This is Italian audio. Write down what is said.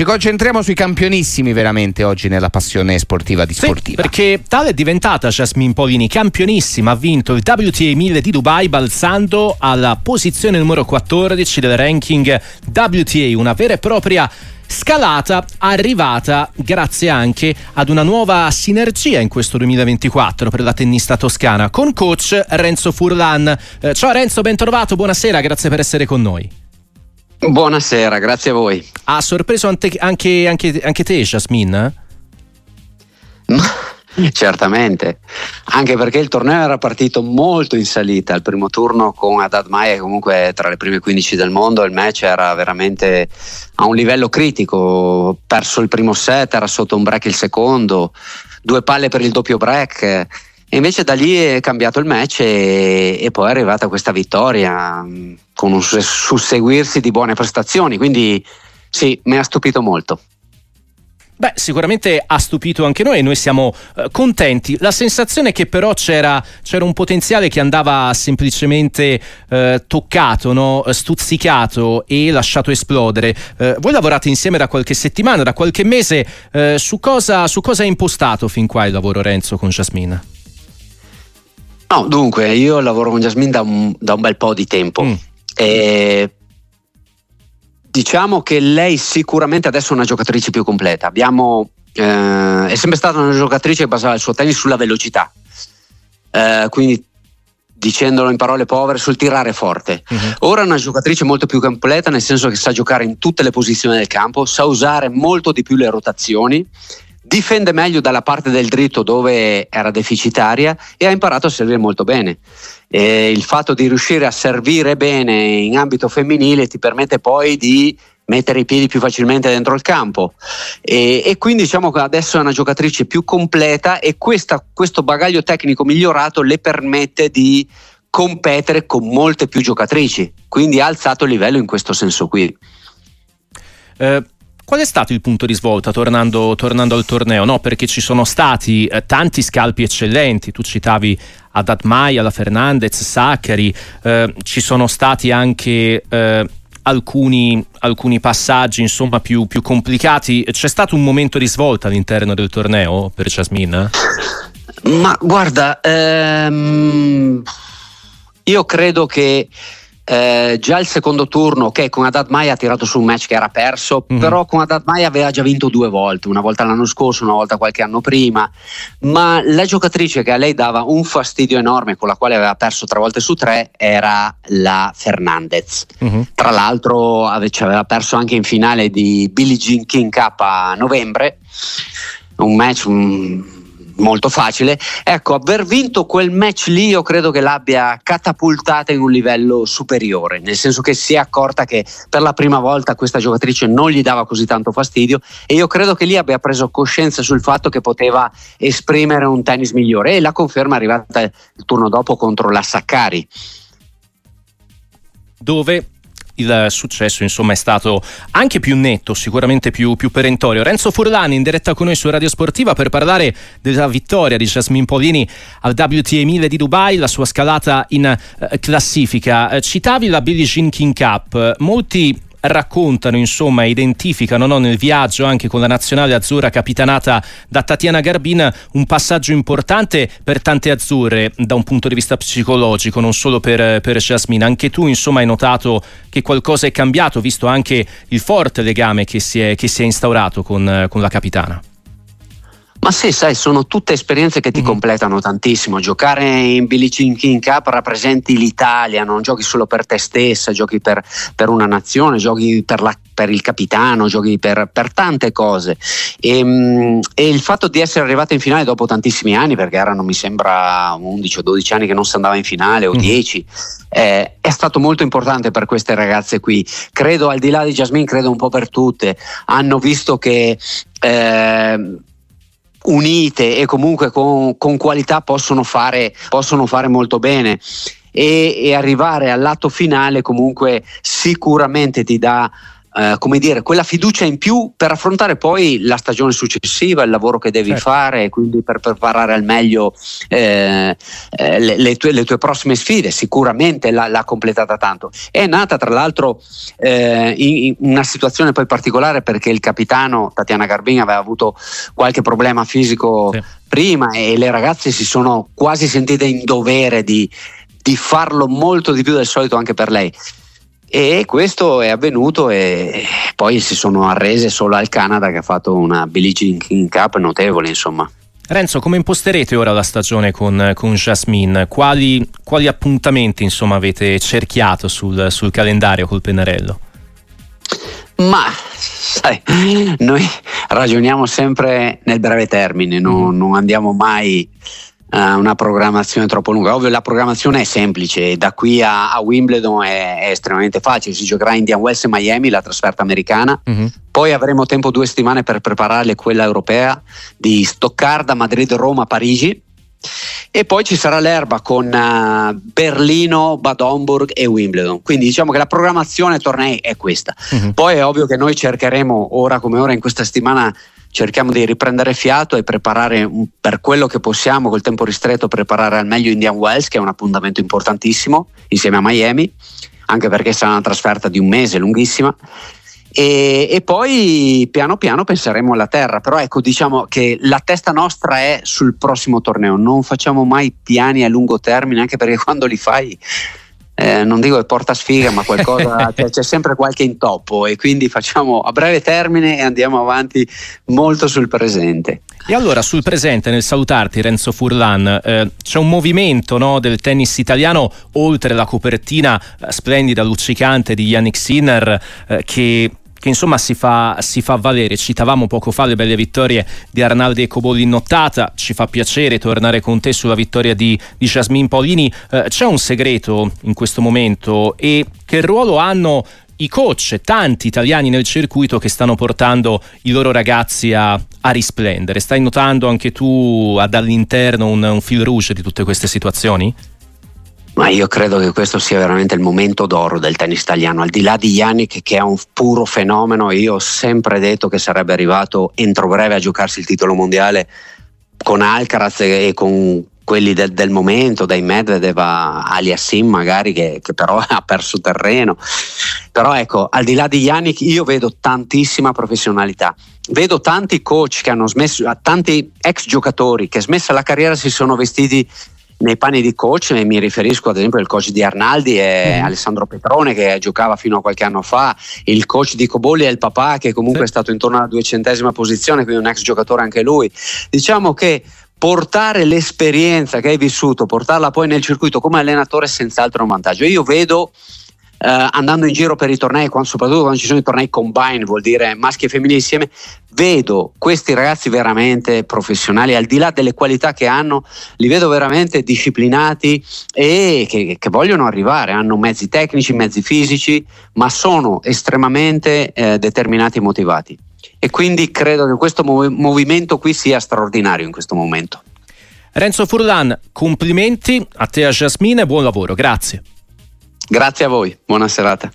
ci concentriamo sui campionissimi veramente oggi nella passione sportiva di Sportiva. Sì, perché tale è diventata Jasmine Polini, campionissima, ha vinto il WTA 1000 di Dubai balzando alla posizione numero 14 del ranking WTA, una vera e propria scalata arrivata grazie anche ad una nuova sinergia in questo 2024 per la tennista toscana con coach Renzo Furlan. Eh, ciao Renzo, ben trovato, buonasera, grazie per essere con noi. Buonasera, grazie a voi. Ha sorpreso anche, anche, anche, anche te, Jasmine? Certamente, anche perché il torneo era partito molto in salita. Il primo turno con Haddad Maya, comunque tra le prime 15 del mondo, il match era veramente a un livello critico. Perso il primo set, era sotto un break il secondo, due palle per il doppio break. E invece da lì è cambiato il match e, e poi è arrivata questa vittoria con un susseguirsi di buone prestazioni. Quindi sì, mi ha stupito molto. Beh, sicuramente ha stupito anche noi e noi siamo eh, contenti. La sensazione è che però c'era, c'era, un potenziale che andava semplicemente eh, toccato, no? stuzzicato e lasciato esplodere. Eh, voi lavorate insieme da qualche settimana, da qualche mese. Eh, su cosa, su cosa è impostato fin qua il lavoro Renzo con Jasmine? No, dunque, io lavoro con Jasmine da un, da un bel po' di tempo. Mm. E Diciamo che lei sicuramente adesso è una giocatrice più completa. Abbiamo, eh, è sempre stata una giocatrice che basava il suo tennis sulla velocità. Eh, quindi dicendolo in parole povere, sul tirare forte. Uh-huh. Ora è una giocatrice molto più completa, nel senso che sa giocare in tutte le posizioni del campo, sa usare molto di più le rotazioni difende meglio dalla parte del dritto dove era deficitaria e ha imparato a servire molto bene. E il fatto di riuscire a servire bene in ambito femminile ti permette poi di mettere i piedi più facilmente dentro il campo. E, e quindi diciamo che adesso è una giocatrice più completa e questa, questo bagaglio tecnico migliorato le permette di competere con molte più giocatrici. Quindi ha alzato il livello in questo senso qui. Eh, Qual è stato il punto di svolta tornando, tornando al torneo? No, perché ci sono stati eh, tanti scalpi eccellenti, tu citavi Haddad Maya, la Fernandez, Saccari, eh, ci sono stati anche eh, alcuni, alcuni, passaggi insomma più, più, complicati. C'è stato un momento di svolta all'interno del torneo per Jasmine? Ma guarda, ehm, io credo che eh, già il secondo turno, ok, con Haddad Mai ha tirato su un match che era perso, mm-hmm. però con Haddad Mai aveva già vinto due volte, una volta l'anno scorso, una volta qualche anno prima, ma la giocatrice che a lei dava un fastidio enorme, con la quale aveva perso tre volte su tre, era la Fernandez. Mm-hmm. Tra l'altro ci aveva perso anche in finale di Billie Jean King Cup a novembre, un match... Un, molto facile. Ecco, aver vinto quel match lì io credo che l'abbia catapultata in un livello superiore, nel senso che si è accorta che per la prima volta questa giocatrice non gli dava così tanto fastidio e io credo che lì abbia preso coscienza sul fatto che poteva esprimere un tennis migliore e la conferma è arrivata il turno dopo contro la Saccari. Dove il successo insomma è stato anche più netto, sicuramente più, più, perentorio. Renzo Furlani in diretta con noi su Radio Sportiva per parlare della vittoria di Jasmine Polini al WTA 1000 di Dubai, la sua scalata in eh, classifica. Eh, citavi la Billie Jean King Cup, molti raccontano, insomma, identificano no, nel viaggio anche con la nazionale azzurra capitanata da Tatiana Garbin un passaggio importante per tante azzurre da un punto di vista psicologico, non solo per, per Jasmine. Anche tu, insomma, hai notato che qualcosa è cambiato, visto anche il forte legame che si è, che si è instaurato con, con la capitana. Ma sì, sai, sono tutte esperienze che ti mm. completano tantissimo. Giocare in Billie Jean King Cup rappresenti l'Italia, non giochi solo per te stessa, giochi per, per una nazione, giochi per, la, per, il capitano, giochi per, per tante cose. E, ehm, e, il fatto di essere arrivata in finale dopo tantissimi anni, perché erano mi sembra 11 o 12 anni che non si andava in finale o mm. 10, eh, è stato molto importante per queste ragazze qui. Credo, al di là di Jasmine, credo un po' per tutte, hanno visto che... Eh, unite e comunque con, con qualità possono fare, possono fare molto bene. E, e, arrivare all'atto finale comunque sicuramente ti dà eh, come dire, quella fiducia in più per affrontare poi la stagione successiva, il lavoro che devi certo. fare, quindi per preparare al meglio eh, eh, le, le, tue, le, tue, prossime sfide. Sicuramente l'ha, l'ha completata tanto. È nata tra l'altro eh, in, in, una situazione poi particolare perché il capitano Tatiana Garbin aveva avuto qualche problema fisico sì. prima e le ragazze si sono quasi sentite in dovere di, di farlo molto di più del solito anche per lei e questo è avvenuto e poi si sono arrese solo al Canada che ha fatto una Billie Jean Cup notevole insomma. Renzo, come imposterete ora la stagione con, con Jasmine? Quali, quali, appuntamenti insomma, avete cerchiato sul, sul calendario col pennarello? Ma sai, noi ragioniamo sempre nel breve termine, non, non andiamo mai uh, una programmazione troppo lunga. Ovvio la programmazione è semplice, da qui a, a Wimbledon è, è, estremamente facile, si giocherà Indian Wells e Miami, la trasferta americana, uh-huh. poi avremo tempo due settimane per preparare quella europea di Stoccarda, Madrid, Roma, Parigi. E poi ci sarà l'erba con uh, Berlino, Bad Homburg e Wimbledon. Quindi diciamo che la programmazione tornei è questa. Uh-huh. Poi è ovvio che noi cercheremo ora come ora in questa settimana cerchiamo di riprendere fiato e preparare per quello che possiamo col tempo ristretto preparare al meglio Indian Wells che è un appuntamento importantissimo insieme a Miami anche perché sarà una trasferta di un mese lunghissima. E, e, poi piano piano penseremo alla terra. Però ecco diciamo che la testa nostra è sul prossimo torneo. Non facciamo mai piani a lungo termine anche perché quando li fai eh, non dico che porta sfiga, ma qualcosa c'è, c'è, sempre qualche intoppo e quindi facciamo a breve termine e andiamo avanti molto sul presente. E allora sul presente, nel salutarti Renzo Furlan, eh, c'è un movimento no, del tennis italiano oltre la copertina eh, splendida, luccicante di Yannick Sinner eh, che che insomma si fa, si fa, valere. Citavamo poco fa le belle vittorie di Arnaldi e Cobolli in nottata, ci fa piacere tornare con te sulla vittoria di, di Jasmine Paolini. Eh, c'è un segreto in questo momento e che ruolo hanno i coach, tanti italiani nel circuito che stanno portando i loro ragazzi a, a risplendere. Stai notando anche tu dall'interno un, un fil rouge di tutte queste situazioni? Ma io credo che questo sia veramente il momento d'oro del tennis italiano, al di là di Yannick che è un puro fenomeno, io ho sempre detto che sarebbe arrivato entro breve a giocarsi il titolo mondiale con Alcaraz e con quelli del, del momento, dai Medvedev a Aliassim magari che, che, però ha perso terreno. Però ecco, al di là di Yannick io vedo tantissima professionalità. Vedo tanti coach che hanno smesso, tanti ex giocatori che smessa la carriera si sono vestiti nei panni di coach mi riferisco ad esempio al coach di Arnaldi e mm. Alessandro Petrone che giocava fino a qualche anno fa, il coach di Cobolli e il papà che comunque sì. è stato intorno alla duecentesima posizione, quindi un ex giocatore anche lui. Diciamo che portare l'esperienza che hai vissuto, portarla poi nel circuito come allenatore è senz'altro un vantaggio. Io vedo eh, andando in giro per i tornei, quando, soprattutto quando ci sono i tornei combine, vuol dire maschi e femmine insieme, vedo questi ragazzi veramente professionali, al di là delle qualità che hanno, li vedo veramente disciplinati e che, che vogliono arrivare, hanno mezzi tecnici, mezzi fisici, ma sono estremamente eh, determinati e motivati. E quindi credo che questo mov- movimento qui sia straordinario in questo momento. Renzo Furlan, complimenti a te e a Jasmine e buon lavoro, grazie. Grazie a voi, buona serata.